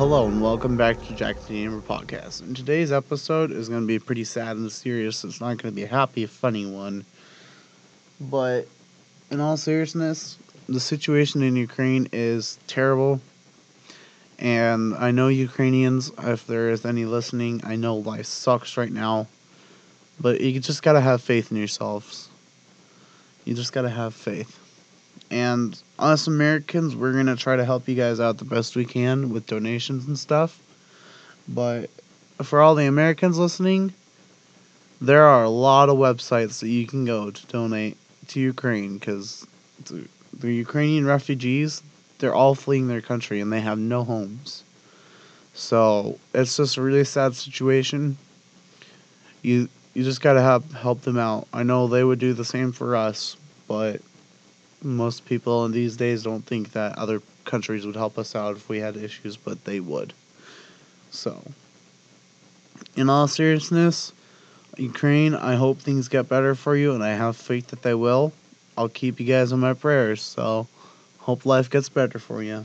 welcome back to Jack the Gamer Podcast. And today's episode is going to be pretty sad and serious. It's not going to be a happy, funny one. But in all seriousness, the situation in Ukraine is terrible. And I know Ukrainians, if there is any listening, I know life sucks right now. But you just got to have faith in yourselves. You just got to have faith. And us Americans, we're going to try to help you guys out the best we can with donations and stuff. But for all the Americans listening, there are a lot of websites that you can go to donate to Ukraine because the, Ukrainian refugees, they're all fleeing their country and they have no homes. So it's just a really sad situation. You you just gotta help help them out. I know they would do the same for us, but most people in these days don't think that other countries would help us out if we had issues, but they would. So, in all seriousness, Ukraine, I hope things get better for you, and I have faith that they will. I'll keep you guys in my prayers, so hope life gets better for you.